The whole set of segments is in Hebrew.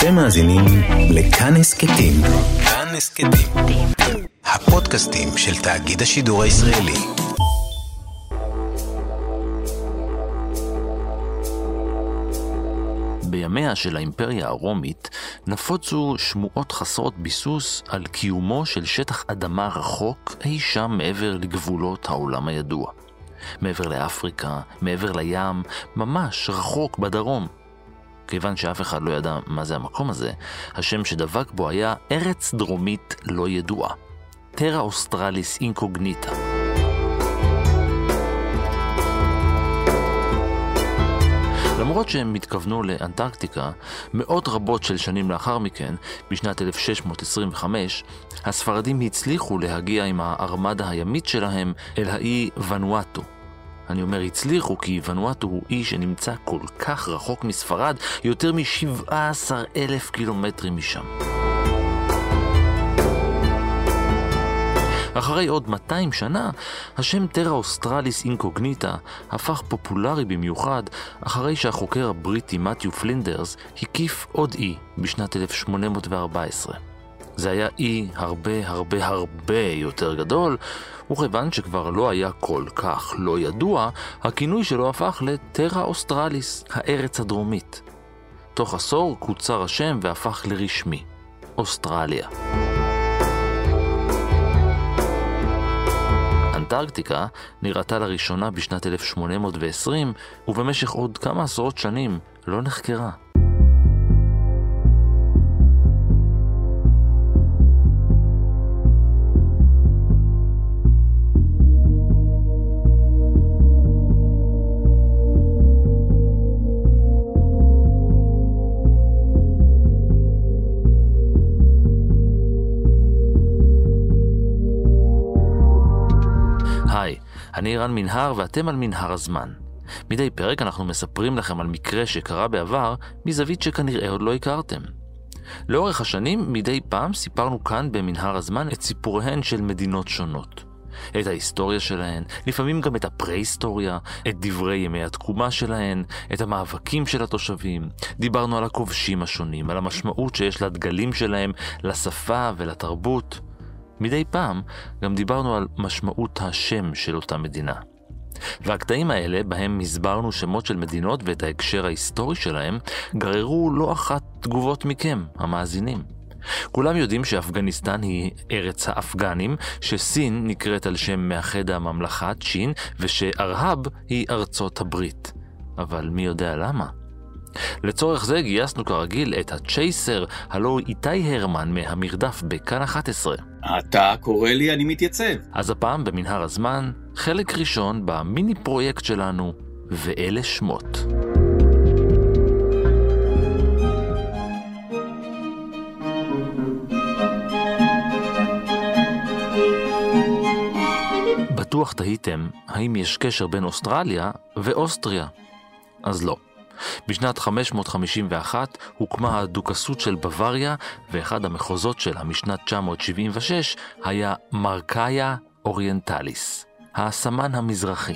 אתם מאזינים לכאן הסכתים. כאן הסכתים. הפודקאסטים של תאגיד השידור הישראלי. בימיה של האימפריה הרומית נפוצו שמועות חסרות ביסוס על קיומו של שטח אדמה רחוק אי שם מעבר לגבולות העולם הידוע. מעבר לאפריקה, מעבר לים, ממש רחוק בדרום. כיוון שאף אחד לא ידע מה זה המקום הזה, השם שדבק בו היה ארץ דרומית לא ידועה. טרה אוסטרליס אינקוגניטה. למרות שהם התכוונו לאנטרקטיקה, מאות רבות של שנים לאחר מכן, בשנת 1625, הספרדים הצליחו להגיע עם הארמדה הימית שלהם אל האי ונואטו. אני אומר הצליחו כי ונואטו הוא אי שנמצא כל כך רחוק מספרד, יותר מ-17 אלף קילומטרים משם. אחרי עוד 200 שנה, השם טרה אוסטרליס אינקוגניטה הפך פופולרי במיוחד אחרי שהחוקר הבריטי מתיו פלינדרס הקיף עוד אי בשנת 1814. זה היה אי הרבה הרבה הרבה יותר גדול, וכיוון שכבר לא היה כל כך לא ידוע, הכינוי שלו הפך לטרה אוסטרליס, הארץ הדרומית. תוך עשור קוצר השם והפך לרשמי, אוסטרליה. אנטארקטיקה נראתה לראשונה בשנת 1820, ובמשך עוד כמה עשרות שנים לא נחקרה. אני רן מנהר ואתם על מנהר הזמן. מדי פרק אנחנו מספרים לכם על מקרה שקרה בעבר מזווית שכנראה עוד לא הכרתם. לאורך השנים, מדי פעם סיפרנו כאן במנהר הזמן את סיפוריהן של מדינות שונות. את ההיסטוריה שלהן, לפעמים גם את הפרה-היסטוריה, את דברי ימי התקומה שלהן, את המאבקים של התושבים. דיברנו על הכובשים השונים, על המשמעות שיש לדגלים שלהם, לשפה ולתרבות. מדי פעם גם דיברנו על משמעות השם של אותה מדינה. והקטעים האלה, בהם הסברנו שמות של מדינות ואת ההקשר ההיסטורי שלהם, גררו לא אחת תגובות מכם, המאזינים. כולם יודעים שאפגניסטן היא ארץ האפגנים, שסין נקראת על שם מאחד הממלכה, צ'ין, ושארהב היא ארצות הברית. אבל מי יודע למה? לצורך זה גייסנו כרגיל את הצ'ייסר, הלו איתי הרמן מהמרדף בכאן 11. אתה קורא לי, אני מתייצב. אז הפעם במנהר הזמן, חלק ראשון במיני פרויקט שלנו, ואלה שמות. בטוח תהיתם האם יש קשר בין אוסטרליה ואוסטריה. אז לא. בשנת 551 הוקמה הדוכסות של בוואריה, ואחד המחוזות שלה משנת 976 היה מרקאיה אוריינטליס, הסמן המזרחי.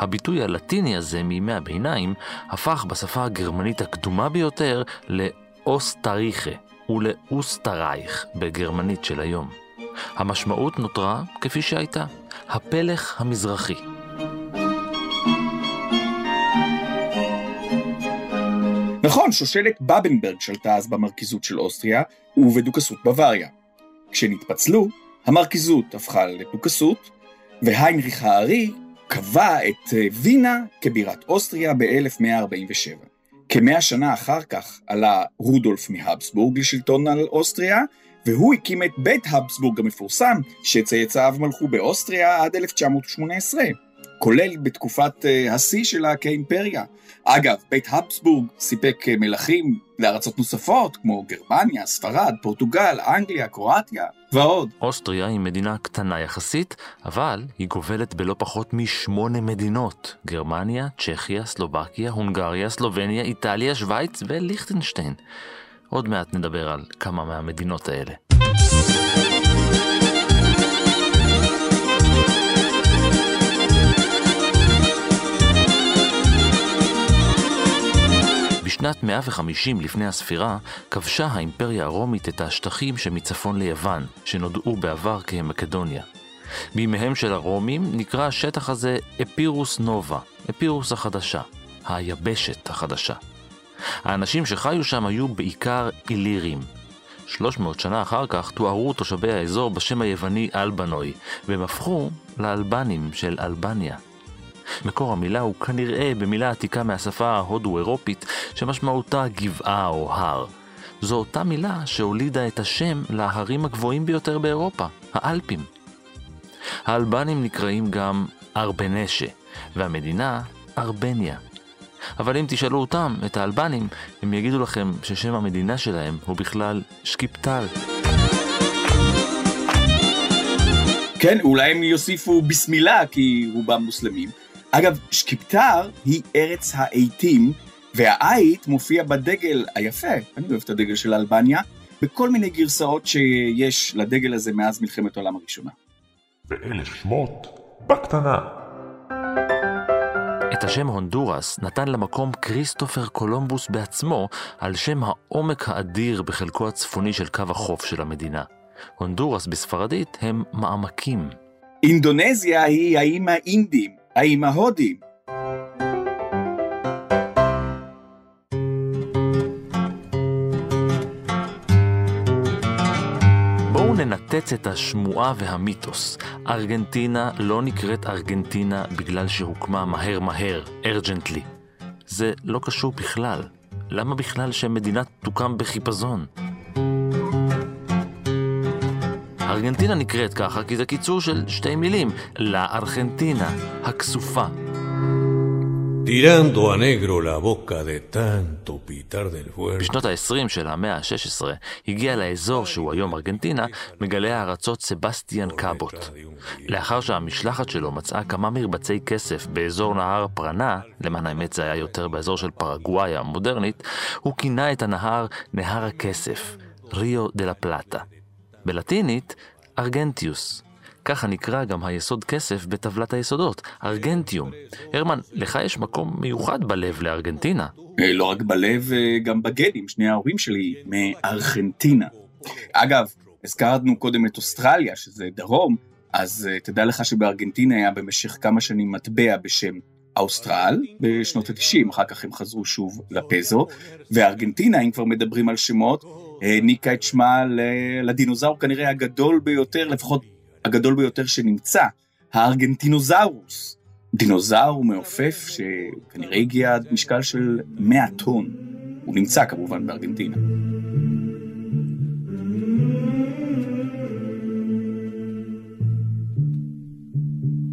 הביטוי הלטיני הזה מימי הביניים הפך בשפה הגרמנית הקדומה ביותר לאוסטריכה ולאוסטרייך בגרמנית של היום. המשמעות נותרה כפי שהייתה, הפלך המזרחי. נכון, שושלת בבנברג שלטה אז במרכיזות של אוסטריה ובדוכסות בוואריה. כשנתפצלו, המרכיזות הפכה לדוכסות, והיינריך הארי קבע את אה, וינה כבירת אוסטריה ב-1147. כמאה שנה אחר כך עלה רודולף מהבסבורג לשלטון על אוסטריה, והוא הקים את בית הבסבורג המפורסם, שצאצאיו מלכו באוסטריה עד 1918. כולל בתקופת אה, השיא שלה כאימפריה. אגב, בית הבסבורג סיפק אה, מלכים לארצות נוספות, כמו גרמניה, ספרד, פורטוגל, אנגליה, קרואטיה ועוד. אוסטריה היא מדינה קטנה יחסית, אבל היא גובלת בלא פחות משמונה מדינות. גרמניה, צ'כיה, סלובקיה, הונגריה, סלובניה, איטליה, שווייץ וליכטנשטיין. עוד מעט נדבר על כמה מהמדינות האלה. בשנת 150 לפני הספירה, כבשה האימפריה הרומית את השטחים שמצפון ליוון, שנודעו בעבר כמקדוניה. בימיהם של הרומים נקרא השטח הזה אפירוס נובה, אפירוס החדשה, היבשת החדשה. האנשים שחיו שם היו בעיקר אילירים. 300 שנה אחר כך תוארו תושבי האזור בשם היווני אלבנוי, והם הפכו לאלבנים של אלבניה. מקור המילה הוא כנראה במילה עתיקה מהשפה ההודו-אירופית, שמשמעותה גבעה או הר. זו אותה מילה שהולידה את השם להרים הגבוהים ביותר באירופה, האלפים. האלבנים נקראים גם ארבנשה, והמדינה ארבניה. אבל אם תשאלו אותם, את האלבנים, הם יגידו לכם ששם המדינה שלהם הוא בכלל שקיפטל. כן, אולי הם יוסיפו בסמילה, כי רובם מוסלמים. אגב, שקיפטר היא ארץ העיתים, והעית מופיע בדגל היפה, אני אוהב את הדגל של אלבניה, בכל מיני גרסאות שיש לדגל הזה מאז מלחמת העולם הראשונה. ואלה שמות בקטנה. את השם הונדורס נתן למקום כריסטופר קולומבוס בעצמו על שם העומק האדיר בחלקו הצפוני של קו החוף של המדינה. הונדורס בספרדית הם מעמקים. אינדונזיה היא האם האינדים, האם ההודים. בואו ננתץ את השמועה והמיתוס. ארגנטינה לא נקראת ארגנטינה בגלל שהוקמה מהר מהר, ארג'נטלי. זה לא קשור בכלל. למה בכלל שמדינה תוקם בחיפזון? ארגנטינה נקראת ככה כי זה קיצור של שתי מילים, לארגנטינה, הכסופה. tirando a negro la boca de tanto pitar del. בשנות ה-20 של המאה ה-16 הגיע לאזור שהוא היום ארגנטינה מגלה הארצות סבסטיאן קאבוט. לאחר שהמשלחת שלו מצאה כמה מרבצי כסף באזור נהר פרנה, למען האמת זה היה יותר באזור של פרגוואי המודרנית, הוא כינה את הנהר נהר הכסף, ריו דה לה פלטה. בלטינית, ארגנטיוס. ככה נקרא גם היסוד כסף בטבלת היסודות, ארגנטיום. הרמן, לך יש מקום מיוחד בלב לארגנטינה. אה, לא רק בלב, אה, גם בגנים, שני ההורים שלי מארגנטינה. אגב, הזכרנו קודם את אוסטרליה, שזה דרום, אז אה, תדע לך שבארגנטינה היה במשך כמה שנים מטבע בשם האוסטרל, בשנות ה-90, אחר כך הם חזרו שוב לפזו, וארגנטינה, אם כבר מדברים על שמות, העניקה את שמה לדינוזאור כנראה הגדול ביותר, לפחות הגדול ביותר שנמצא, הארגנטינוזאורוס. דינוזאור מעופף שכנראה הגיע עד משקל של 100 טון. הוא נמצא כמובן בארגנטינה.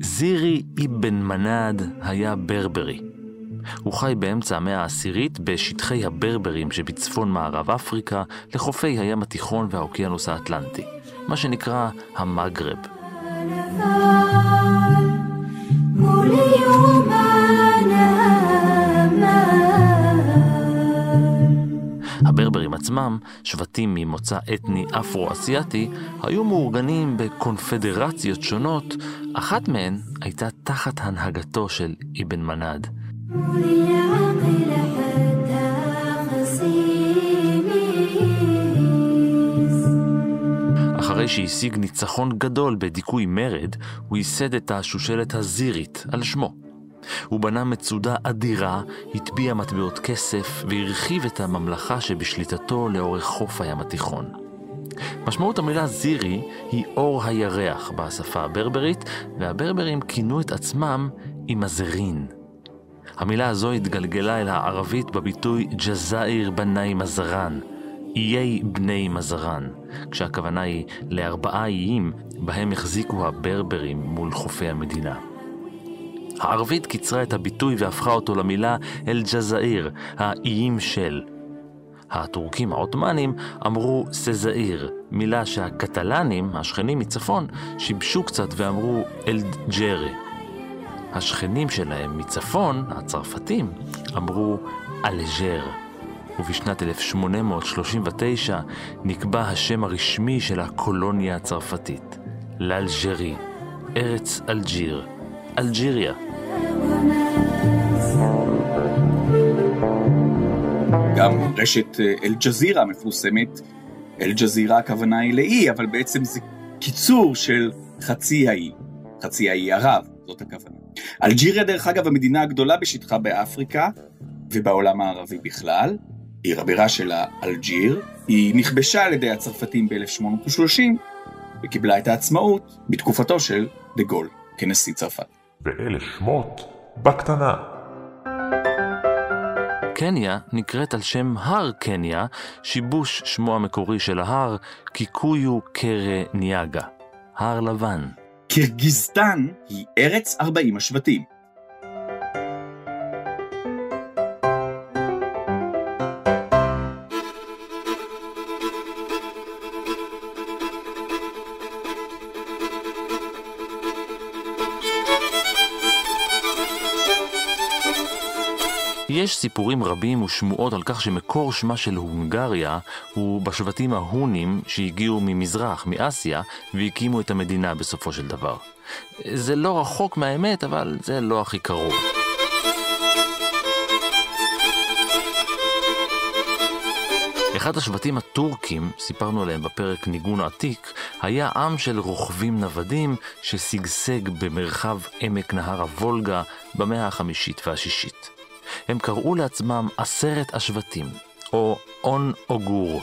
זירי אבן מנאד היה ברברי. הוא חי באמצע המאה העשירית בשטחי הברברים שבצפון מערב אפריקה לחופי הים התיכון והאוקיינוס האטלנטי, מה שנקרא המגרב. הברברים עצמם, שבטים ממוצא אתני אפרו-אסיאתי, היו מאורגנים בקונפדרציות שונות, אחת מהן הייתה תחת הנהגתו של אבן מנאד. אחרי שהשיג ניצחון גדול בדיכוי מרד, הוא ייסד את השושלת הזירית על שמו. הוא בנה מצודה אדירה, הטביע מטבעות כסף והרחיב את הממלכה שבשליטתו לאורך חוף הים התיכון. משמעות המילה זירי היא אור הירח בשפה הברברית, והברברים כינו את עצמם עם הזרין. המילה הזו התגלגלה אל הערבית בביטוי ג'זאיר בנאי מזרן, איי בני מזרן, כשהכוונה היא לארבעה איים בהם החזיקו הברברים מול חופי המדינה. הערבית קיצרה את הביטוי והפכה אותו למילה אל-ג'זאיר, האיים של. הטורקים העות'מאנים אמרו סזאיר, מילה שהקטלנים, השכנים מצפון, שיבשו קצת ואמרו אל-ג'רי. השכנים שלהם מצפון, הצרפתים, אמרו אלג'ר. ובשנת 1839 נקבע השם הרשמי של הקולוניה הצרפתית, לאלג'רי, ארץ אלג'יר, אלג'יריה. גם רשת אה, אל-ג'זירה המפורסמת. אל-ג'זירה הכוונה היא לאי, אבל בעצם זה קיצור של חצי האי, חצי האי ערב, זאת הכוונה. אלג'יריה, דרך אגב, המדינה הגדולה בשטחה באפריקה ובעולם הערבי בכלל. עיר הבירה שלה, אלג'יר, היא נכבשה על ידי הצרפתים ב-1830 וקיבלה את העצמאות בתקופתו של דה גול כנשיא צרפת. ואלה שמות בקטנה. קניה נקראת על שם הר קניה, שיבוש שמו המקורי של ההר, קיקויו קרה ניאגה, הר לבן. קירגיזטן היא ארץ 40 השבטים. יש סיפורים רבים ושמועות על כך שמקור שמה של הונגריה הוא בשבטים ההונים שהגיעו ממזרח, מאסיה, והקימו את המדינה בסופו של דבר. זה לא רחוק מהאמת, אבל זה לא הכי קרוב. אחד השבטים הטורקים, סיפרנו עליהם בפרק ניגון עתיק, היה עם של רוכבים נוודים ששגשג במרחב עמק נהר הוולגה במאה החמישית והשישית. הם קראו לעצמם עשרת השבטים, או און אוגור.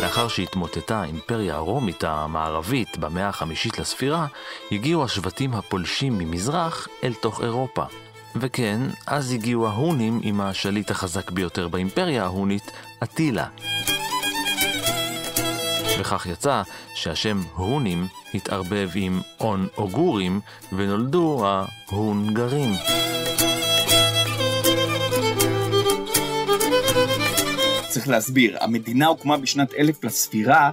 לאחר שהתמוטטה האימפריה הרומית המערבית במאה החמישית לספירה, הגיעו השבטים הפולשים ממזרח אל תוך אירופה. וכן, אז הגיעו ההונים עם השליט החזק ביותר באימפריה ההונית, אטילה. וכך יצא שהשם הונים התערבב עם און אוגורים ונולדו ההונגרים. צריך להסביר, המדינה הוקמה בשנת אלף לספירה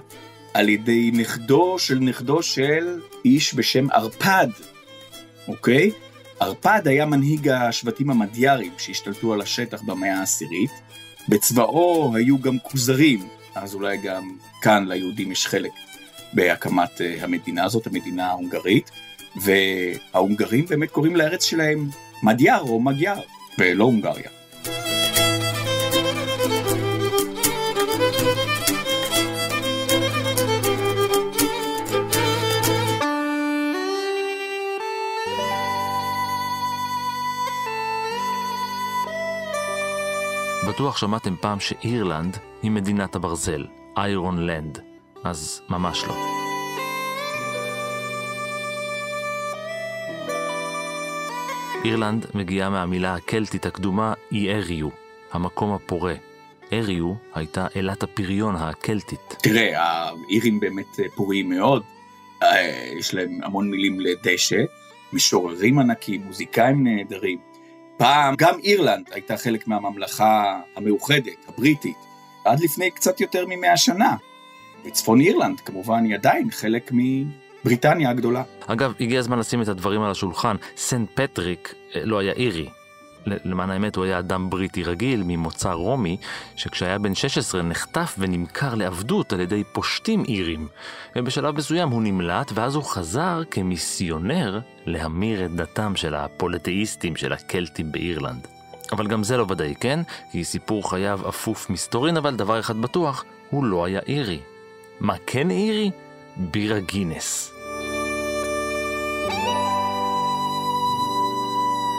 על ידי נכדו של נכדו של איש בשם ערפד, אוקיי? ערפד היה מנהיג השבטים המדיארים שהשתלטו על השטח במאה העשירית. בצבאו היו גם כוזרים, אז אולי גם כאן ליהודים יש חלק בהקמת אה, המדינה הזאת, המדינה ההונגרית, וההונגרים באמת קוראים לארץ שלהם מדיאר או מגיאר, ולא הונגריה. בטוח שמעתם פעם שאירלנד היא מדינת הברזל, איירון לנד, אז ממש לא. אירלנד מגיעה מהמילה הקלטית הקדומה איאריו, המקום הפורה. אריו הייתה אלת הפריון הקלטית. תראה, האירים באמת פוריים מאוד, אה, יש להם המון מילים לדשא, משוררים ענקים, מוזיקאים נהדרים. פעם גם אירלנד הייתה חלק מהממלכה המאוחדת, הבריטית, עד לפני קצת יותר ממאה שנה. וצפון אירלנד כמובן היא עדיין חלק מבריטניה הגדולה. אגב, הגיע הזמן לשים את הדברים על השולחן. סנט פטריק אה, לא היה אירי, למען האמת הוא היה אדם בריטי רגיל ממוצא רומי, שכשהיה בן 16 נחטף ונמכר לעבדות על ידי פושטים אירים. ובשלב מסוים הוא נמלט, ואז הוא חזר כמיסיונר להמיר את דתם של הפוליטאיסטים של הקלטים באירלנד. אבל גם זה לא ודאי, כן? כי סיפור חייו אפוף מסתורין, אבל דבר אחד בטוח, הוא לא היה אירי. מה כן אירי? בירה גינס.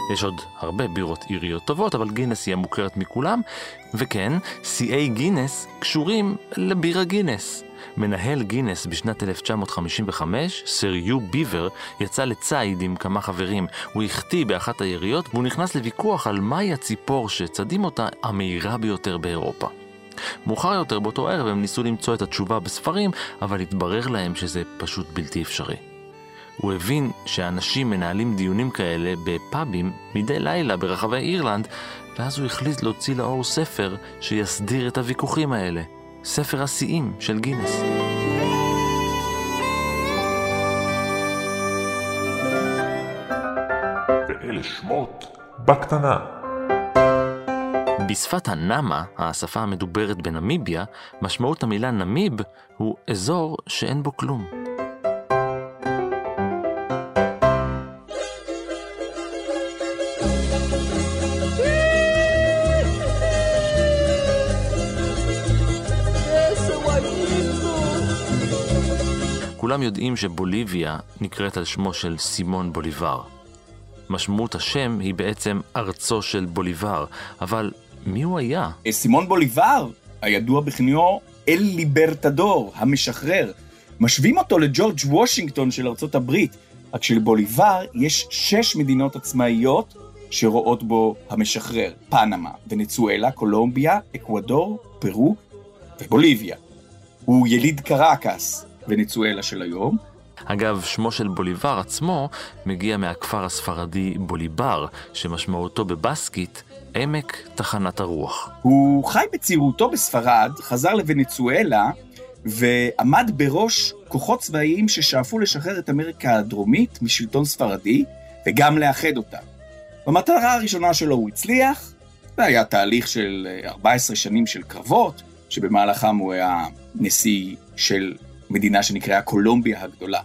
יש עוד הרבה בירות איריות טובות, אבל גינס היא המוכרת מכולם, וכן, שיאי גינס קשורים לבירה גינס. מנהל גינס בשנת 1955, סר יו ביבר, יצא לציד עם כמה חברים. הוא החטיא באחת היריות והוא נכנס לוויכוח על מהי הציפור שצדים אותה המהירה ביותר באירופה. מאוחר יותר באותו ערב הם ניסו למצוא את התשובה בספרים, אבל התברר להם שזה פשוט בלתי אפשרי. הוא הבין שאנשים מנהלים דיונים כאלה בפאבים מדי לילה ברחבי אירלנד, ואז הוא החליט להוציא לאור ספר שיסדיר את הוויכוחים האלה. ספר השיאים של גינס. ואלה שמות בקטנה. בשפת הנאמה, השפה המדוברת בנמיביה, משמעות המילה נמיב הוא אזור שאין בו כלום. כולם יודעים שבוליביה נקראת על שמו של סימון בוליבר. משמעות השם היא בעצם ארצו של בוליבר, אבל מי הוא היה? סימון בוליבר, הידוע בכניו אל ליברטדור, המשחרר. משווים אותו לג'ורג' וושינגטון של ארצות הברית, רק שלבוליבר יש שש מדינות עצמאיות שרואות בו המשחרר. פנמה, ונצואלה, קולומביה, אקוודור, פרו ובוליביה. הוא יליד קרקס, ונצואלה של היום. אגב, שמו של בוליבר עצמו מגיע מהכפר הספרדי בוליבר, שמשמעותו בבסקית עמק תחנת הרוח. הוא חי בצעירותו בספרד, חזר לוונצואלה, ועמד בראש כוחות צבאיים ששאפו לשחרר את אמריקה הדרומית משלטון ספרדי, וגם לאחד אותה. במטרה הראשונה שלו הוא הצליח, זה היה תהליך של 14 שנים של קרבות, שבמהלכם הוא היה נשיא של מדינה שנקראה קולומביה הגדולה.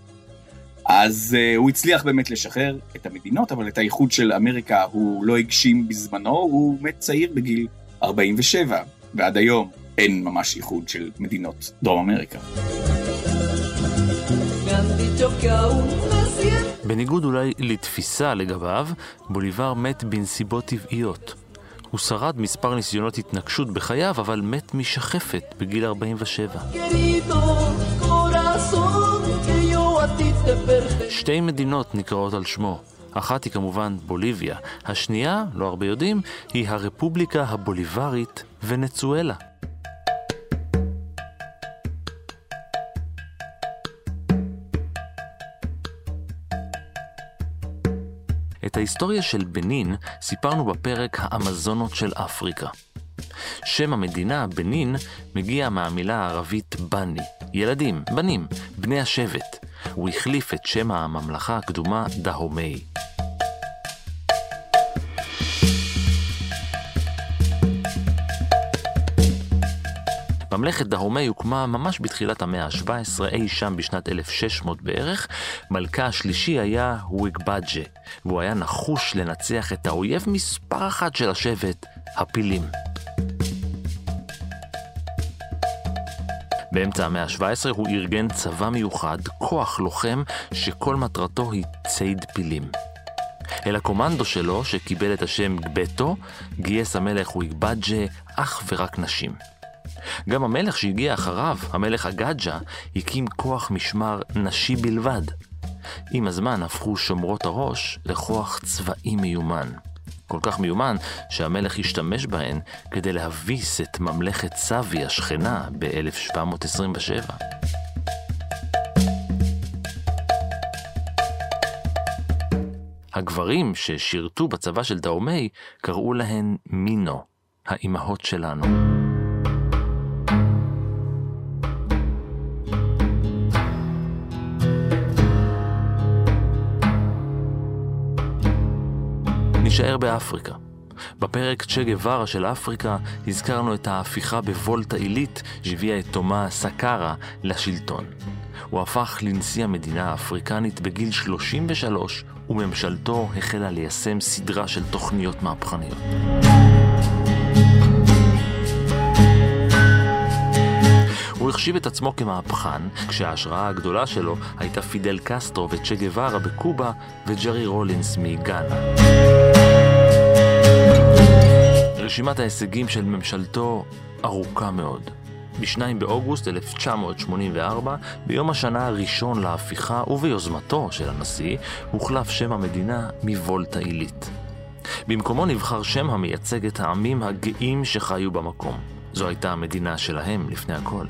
אז uh, הוא הצליח באמת לשחרר את המדינות, אבל את האיחוד של אמריקה הוא לא הגשים בזמנו, הוא מת צעיר בגיל 47, ועד היום אין ממש איחוד של מדינות דרום אמריקה. בניגוד אולי לתפיסה לגביו, בוליבר מת בנסיבות טבעיות. הוא שרד מספר ניסיונות התנגשות בחייו, אבל מת משחפת בגיל 47. שתי מדינות נקראות על שמו. אחת היא כמובן בוליביה, השנייה, לא הרבה יודעים, היא הרפובליקה הבוליברית ונצואלה. את ההיסטוריה של בנין סיפרנו בפרק האמזונות של אפריקה. שם המדינה, בנין, מגיע מהמילה הערבית בני, ילדים, בנים, בני השבט. הוא החליף את שם הממלכה הקדומה דהומי. ממלכת דהומי הוקמה ממש בתחילת המאה ה-17, אי שם בשנת 1600 בערך. מלכה השלישי היה וויגבאג'ה, והוא היה נחוש לנצח את האויב מספר אחת של השבט, הפילים. באמצע המאה ה-17 הוא ארגן צבא מיוחד, כוח לוחם, שכל מטרתו היא ציד פילים. אל הקומנדו שלו, שקיבל את השם גבטו, גייס המלך וויגבאג'ה אך ורק נשים. גם המלך שהגיע אחריו, המלך אגאג'ה, הקים כוח משמר נשי בלבד. עם הזמן הפכו שומרות הראש לכוח צבאי מיומן. כל כך מיומן שהמלך השתמש בהן כדי להביס את ממלכת סבי השכנה ב-1727. הגברים ששירתו בצבא של דאומי קראו להן מינו, האימהות שלנו. נישאר באפריקה. בפרק צ'ה גווארה של אפריקה הזכרנו את ההפיכה בוולטה עילית שהביאה את תומה סקארה לשלטון. הוא הפך לנשיא המדינה האפריקנית בגיל 33 וממשלתו החלה ליישם סדרה של תוכניות מהפכניות. הוא החשיב את עצמו כמהפכן, כשההשראה הגדולה שלו הייתה פידל קסטרו וצ'ה גווארה בקובה וג'רי רולינס מגאנה. רשימת ההישגים של ממשלתו ארוכה מאוד. ב-2 באוגוסט 1984, ביום השנה הראשון להפיכה וביוזמתו של הנשיא, הוחלף שם המדינה מוולטה עילית. במקומו נבחר שם המייצג את העמים הגאים שחיו במקום. זו הייתה המדינה שלהם לפני הכל.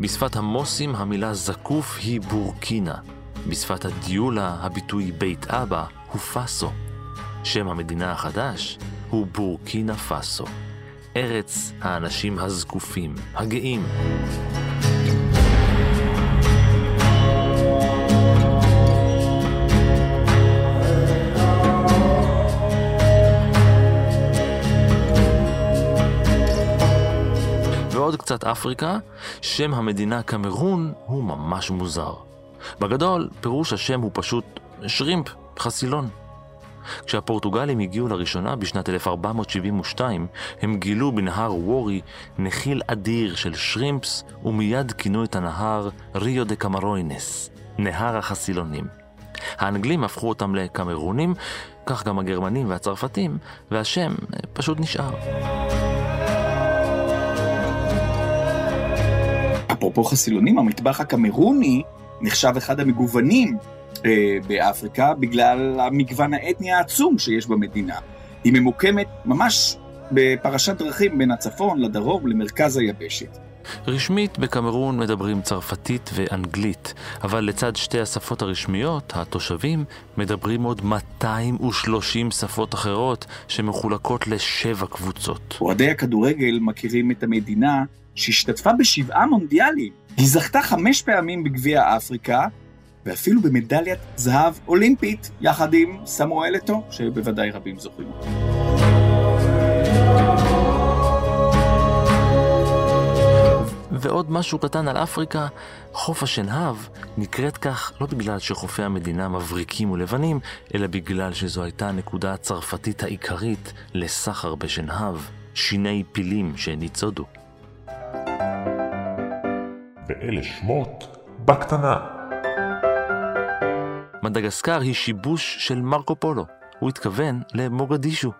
בשפת המוסים המילה זקוף היא בורקינה. בשפת הדיולה הביטוי בית אבא הוא פאסו. שם המדינה החדש הוא בורקינה פאסו. ארץ האנשים הזקופים, הגאים. ועוד קצת אפריקה, שם המדינה קמרון הוא ממש מוזר. בגדול, פירוש השם הוא פשוט שרימפ, חסילון. כשהפורטוגלים הגיעו לראשונה בשנת 1472, הם גילו בנהר וורי נחיל אדיר של שרימפס, ומיד כינו את הנהר ריו דה קמרוינס. נהר החסילונים. האנגלים הפכו אותם לקמרונים, כך גם הגרמנים והצרפתים, והשם פשוט נשאר. אפרופו חסילונים, המטבח הקמרוני נחשב אחד המגוונים באפריקה בגלל המגוון האתני העצום שיש במדינה. היא ממוקמת ממש בפרשת דרכים בין הצפון לדרום למרכז היבשת. רשמית בקמרון מדברים צרפתית ואנגלית, אבל לצד שתי השפות הרשמיות, התושבים מדברים עוד 230 שפות אחרות שמחולקות לשבע קבוצות. אוהדי הכדורגל מכירים את המדינה שהשתתפה בשבעה מונדיאלים. היא זכתה חמש פעמים בגביע אפריקה, ואפילו במדליית זהב אולימפית, יחד עם סמואל אתו, שבוודאי רבים זוכרים אותו. ועוד משהו קטן על אפריקה, חוף השנהב נקראת כך לא בגלל שחופי המדינה מבריקים ולבנים, אלא בגלל שזו הייתה הנקודה הצרפתית העיקרית לסחר בשנהב, שיני פילים שניצודו. ואלה שמות בקטנה. מדגסקר היא שיבוש של מרקו פולו. הוא התכוון למוגדישו.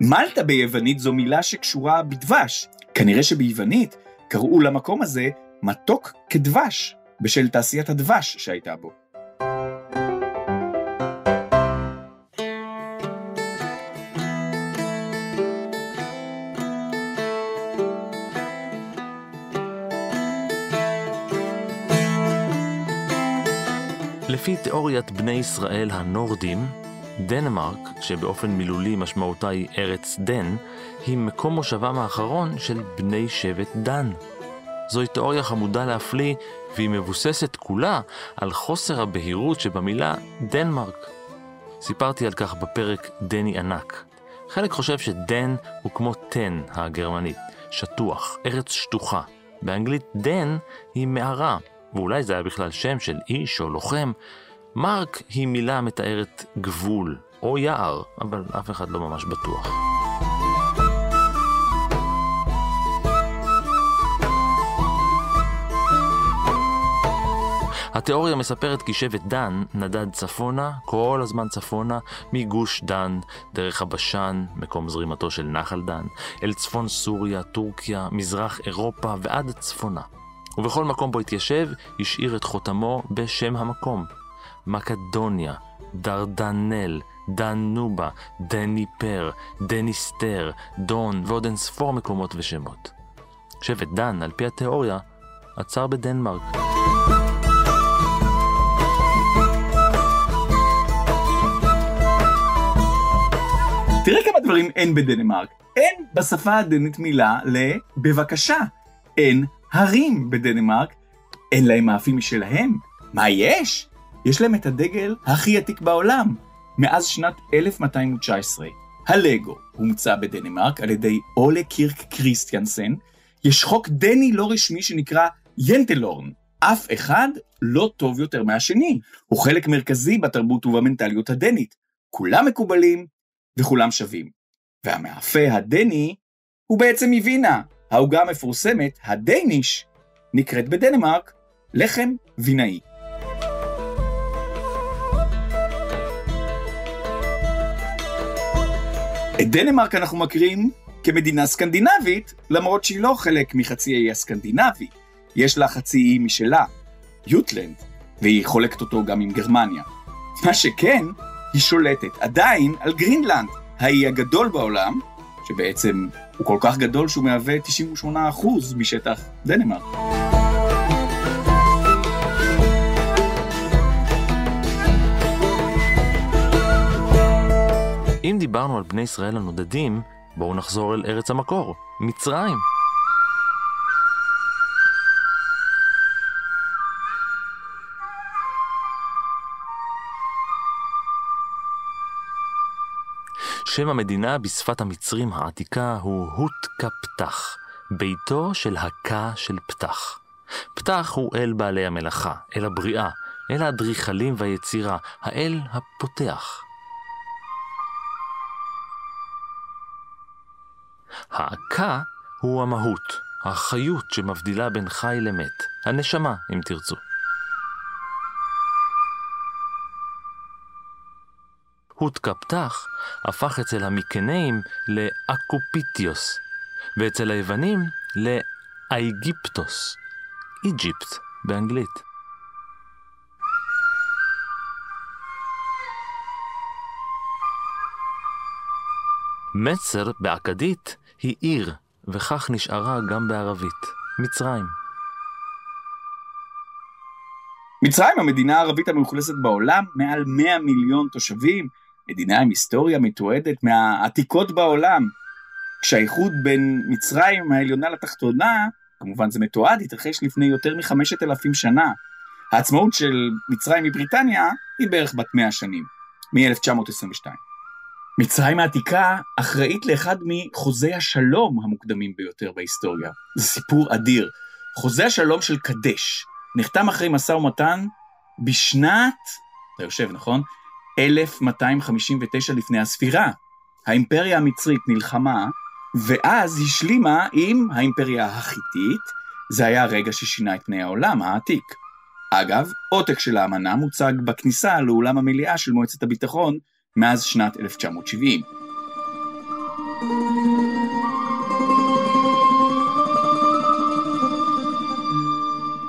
מלטה ביוונית זו מילה שקשורה בדבש. כנראה שביוונית קראו למקום הזה מתוק כדבש, בשל תעשיית הדבש שהייתה בו. לפי תיאוריית בני ישראל הנורדים, דנמרק, שבאופן מילולי משמעותה היא ארץ דן, היא מקום מושבם האחרון של בני שבט דן. זוהי תיאוריה חמודה להפליא, והיא מבוססת כולה על חוסר הבהירות שבמילה דנמרק. סיפרתי על כך בפרק דני ענק. חלק חושב שדן הוא כמו תן הגרמנית, שטוח, ארץ שטוחה. באנגלית דן היא מערה, ואולי זה היה בכלל שם של איש או לוחם. מרק היא מילה המתארת גבול או יער, אבל אף אחד לא ממש בטוח. התיאוריה מספרת כי שבט דן נדד צפונה, כל הזמן צפונה, מגוש דן, דרך הבשן, מקום זרימתו של נחל דן, אל צפון סוריה, טורקיה, מזרח אירופה ועד צפונה. ובכל מקום בו התיישב, השאיר את חותמו בשם המקום. מקדוניה, דרדנל, דנובה, דניפר, דניסטר, דון ועוד אין ספור מקומות ושמות. שבט דן, על פי התיאוריה, עצר בדנמרק. תראה כמה דברים אין בדנמרק. אין בשפה הדנית מילה ל"בבקשה". אין הרים בדנמרק. אין להם מאפים משלהם. מה יש? יש להם את הדגל הכי עתיק בעולם, מאז שנת 1219. הלגו הומצא בדנמרק על ידי אולה קירק קריסטיאנסן. יש חוק דני לא רשמי שנקרא ינטלורן. אף אחד לא טוב יותר מהשני. הוא חלק מרכזי בתרבות ובמנטליות הדנית. כולם מקובלים וכולם שווים. והמאפה הדני הוא בעצם מווינה. העוגה המפורסמת, הדייניש, נקראת בדנמרק לחם וינאי. את דנמרק אנחנו מכירים כמדינה סקנדינבית, למרות שהיא לא חלק מחצי האי הסקנדינבי. יש לה חצי אי משלה, יוטלנד, והיא חולקת אותו גם עם גרמניה. מה שכן, היא שולטת עדיין על גרינלנד, האי הגדול בעולם, שבעצם הוא כל כך גדול שהוא מהווה 98% משטח דנמרק. אם דיברנו על בני ישראל הנודדים, בואו נחזור אל ארץ המקור, מצרים. שם המדינה בשפת המצרים העתיקה הוא הוטקה פתח, ביתו של הקה של פתח. פתח הוא אל בעלי המלאכה, אל הבריאה, אל האדריכלים והיצירה, האל הפותח. העקה הוא המהות, החיות שמבדילה בין חי למת, הנשמה, אם תרצו. הוטקה פתח הפך אצל המיקנאים לאקופיטיוס, ואצל היוונים לאייגיפטוס, איג'יפט באנגלית. מצר באכדית היא עיר, וכך נשארה גם בערבית, מצרים. מצרים, המדינה הערבית המאוכלסת בעולם, מעל 100 מיליון תושבים, מדינה עם היסטוריה מתועדת מהעתיקות בעולם. כשהאיחוד בין מצרים העליונה לתחתונה, כמובן זה מתועד, התרחש לפני יותר מחמשת אלפים שנה. העצמאות של מצרים מבריטניה היא בערך בת 100 שנים, מ-1922. מצרים העתיקה אחראית לאחד מחוזי השלום המוקדמים ביותר בהיסטוריה. זה סיפור אדיר. חוזה השלום של קדש נחתם אחרי משא ומתן בשנת, אתה יושב נכון? 1259 לפני הספירה. האימפריה המצרית נלחמה, ואז השלימה עם האימפריה החיתית, זה היה הרגע ששינה את פני העולם העתיק. אגב, עותק של האמנה מוצג בכניסה לאולם המליאה של מועצת הביטחון מאז שנת 1970.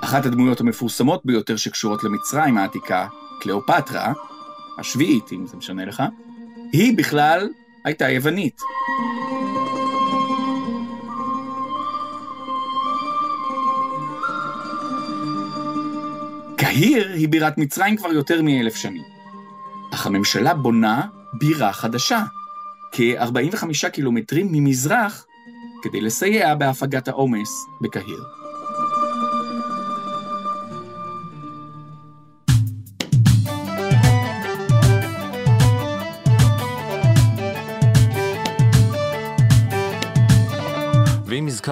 אחת הדמויות המפורסמות ביותר שקשורות למצרים העתיקה, קליאופטרה, השביעית, אם זה משנה לך, היא בכלל הייתה יוונית. קהיר היא בירת מצרים כבר יותר מאלף שנים. אך הממשלה בונה בירה חדשה, כ-45 קילומטרים ממזרח, כדי לסייע בהפגת העומס בקהיר.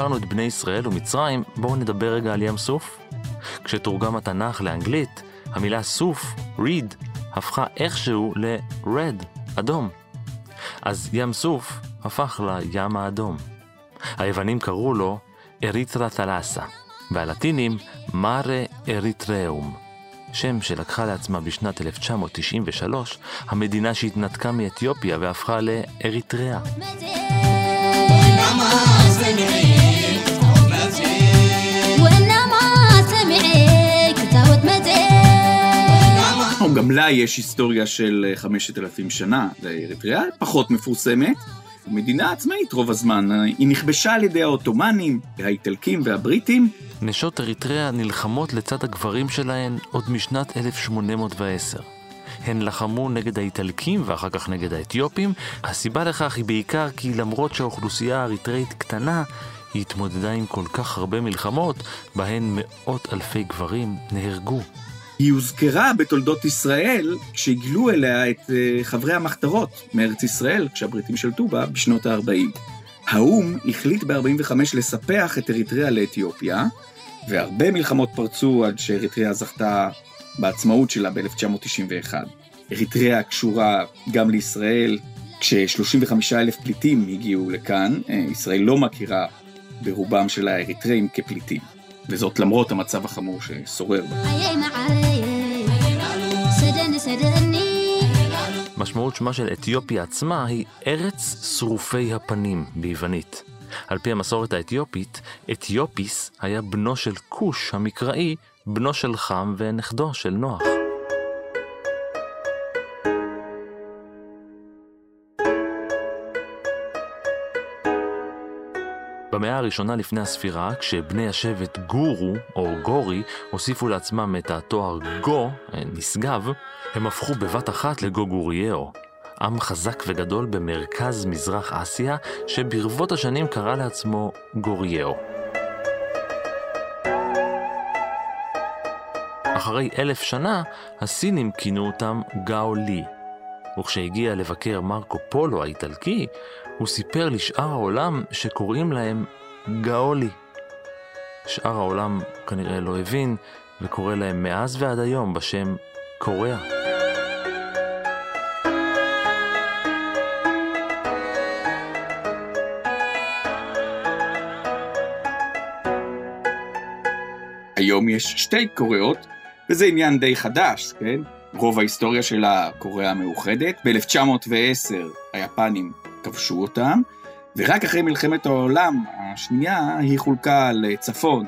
הזכרנו את בני ישראל ומצרים, בואו נדבר רגע על ים סוף. כשתורגם התנ"ך לאנגלית, המילה סוף, read, הפכה איכשהו ל-red, אדום. אז ים סוף הפך לים האדום. היוונים קראו לו אריתרה תלאסה, והלטינים מרה אריתראום, שם שלקחה לעצמה בשנת 1993 המדינה שהתנתקה מאתיופיה והפכה לאריתריאה. גם לה יש היסטוריה של חמשת אלפים שנה לאריתריאה, פחות מפורסמת. מדינה עצמאית רוב הזמן, היא נכבשה על ידי העות'מאנים, האיטלקים והבריטים. נשות אריתריאה נלחמות לצד הגברים שלהן עוד משנת 1810. הן לחמו נגד האיטלקים ואחר כך נגד האתיופים. הסיבה לכך היא בעיקר כי למרות שהאוכלוסייה האריתראית קטנה, היא התמודדה עם כל כך הרבה מלחמות, בהן מאות אלפי גברים נהרגו. היא הוזכרה בתולדות ישראל כשהגלו אליה את אה, חברי המחתרות מארץ ישראל, כשהבריטים שלטו בה בשנות ה-40. האו"ם החליט ב-45 לספח את אריתריאה לאתיופיה, והרבה מלחמות פרצו עד שאריתריאה זכתה בעצמאות שלה ב-1991. אריתריאה קשורה גם לישראל, כש-35 אלף פליטים הגיעו לכאן, אה, ישראל לא מכירה ברובם של האריתראים כפליטים. וזאת למרות המצב החמור ששורר בה. משמעות שמה של אתיופיה עצמה היא ארץ שרופי הפנים ביוונית. על פי המסורת האתיופית, אתיופיס היה בנו של כוש המקראי, בנו של חם ונכדו של נוח. במאה הראשונה לפני הספירה, כשבני השבט גורו, או גורי, הוסיפו לעצמם את התואר גו, נשגב, הם הפכו בבת אחת לגוגוריאו, עם חזק וגדול במרכז מזרח אסיה, שברבות השנים קרא לעצמו גוריאו. אחרי אלף שנה, הסינים כינו אותם גאו לי. וכשהגיע לבקר מרקו פולו האיטלקי, הוא סיפר לשאר העולם שקוראים להם גאולי. שאר העולם כנראה לא הבין, וקורא להם מאז ועד היום בשם קוריאה. היום יש שתי קוריאות, וזה עניין די חדש, כן? רוב ההיסטוריה שלה קוריאה המאוחדת. ב-1910 היפנים כבשו אותם, ורק אחרי מלחמת העולם השנייה היא חולקה לצפון,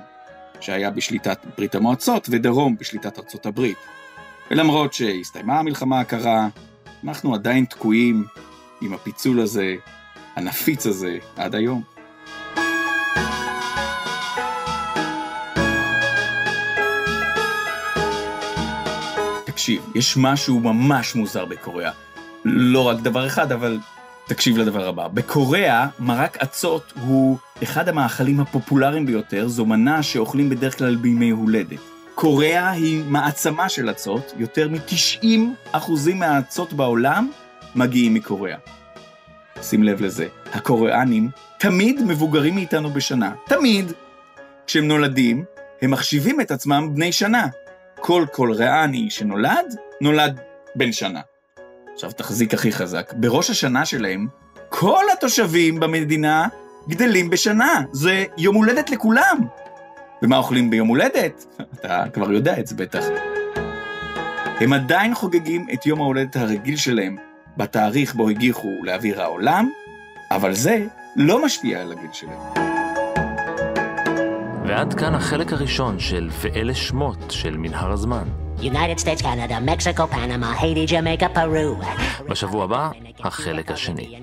שהיה בשליטת ברית המועצות, ודרום בשליטת ארצות הברית. ולמרות שהסתיימה המלחמה הקרה, אנחנו עדיין תקועים עם הפיצול הזה, הנפיץ הזה, עד היום. תקשיב, יש משהו ממש מוזר בקוריאה. לא רק דבר אחד, אבל תקשיב לדבר הבא. בקוריאה, מרק אצות הוא אחד המאכלים הפופולריים ביותר, זו מנה שאוכלים בדרך כלל בימי הולדת. קוריאה היא מעצמה של אצות, יותר מ-90% מהאצות בעולם מגיעים מקוריאה. שים לב לזה, הקוריאנים תמיד מבוגרים מאיתנו בשנה, תמיד. כשהם נולדים, הם מחשיבים את עצמם בני שנה. כל קוריאני שנולד, נולד בן שנה. עכשיו תחזיק הכי חזק, בראש השנה שלהם, כל התושבים במדינה גדלים בשנה. זה יום הולדת לכולם. ומה אוכלים ביום הולדת? אתה כבר יודע את זה בטח. הם עדיין חוגגים את יום ההולדת הרגיל שלהם בתאריך בו הגיחו לאוויר העולם, אבל זה לא משפיע על הגיל שלהם. ועד כאן החלק הראשון של ואלה שמות של מנהר הזמן. United States, Canada, Mexico, Panama, Haiti, Jamaica, Peru. בשבוע הבא, החלק השני.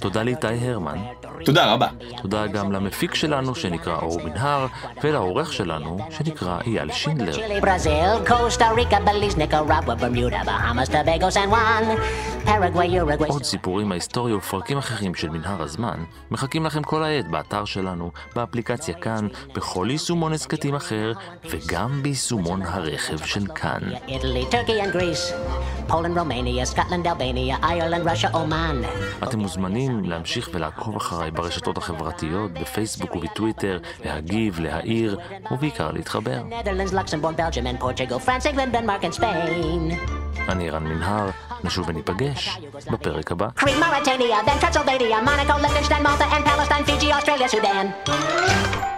תודה לאיתי הרמן, תודה רבה. תודה גם למפיק שלנו שנקרא אור מנהר, ולעורך שלנו שנקרא אייל שינדלר. עוד סיפורים מההיסטוריה ופרקים אחרים של מנהר הזמן מחכים לכם כל העת באתר שלנו, באפליקציה כאן, בכל יישומון הסכתים אחר, וגם ביישומון הרכב של כאן. אתם מוזמנים להמשיך ולעקוב אחריי ברשתות החברתיות, בפייסבוק ובטוויטר, להגיב, להעיר, ובעיקר להתחבר. Netherlands, Luxembourg, Belgium, and Portugal, France, England, Denmark, and Spain. אני רן מנהר, נשוב וניפגש בפרק הבא. Sudan.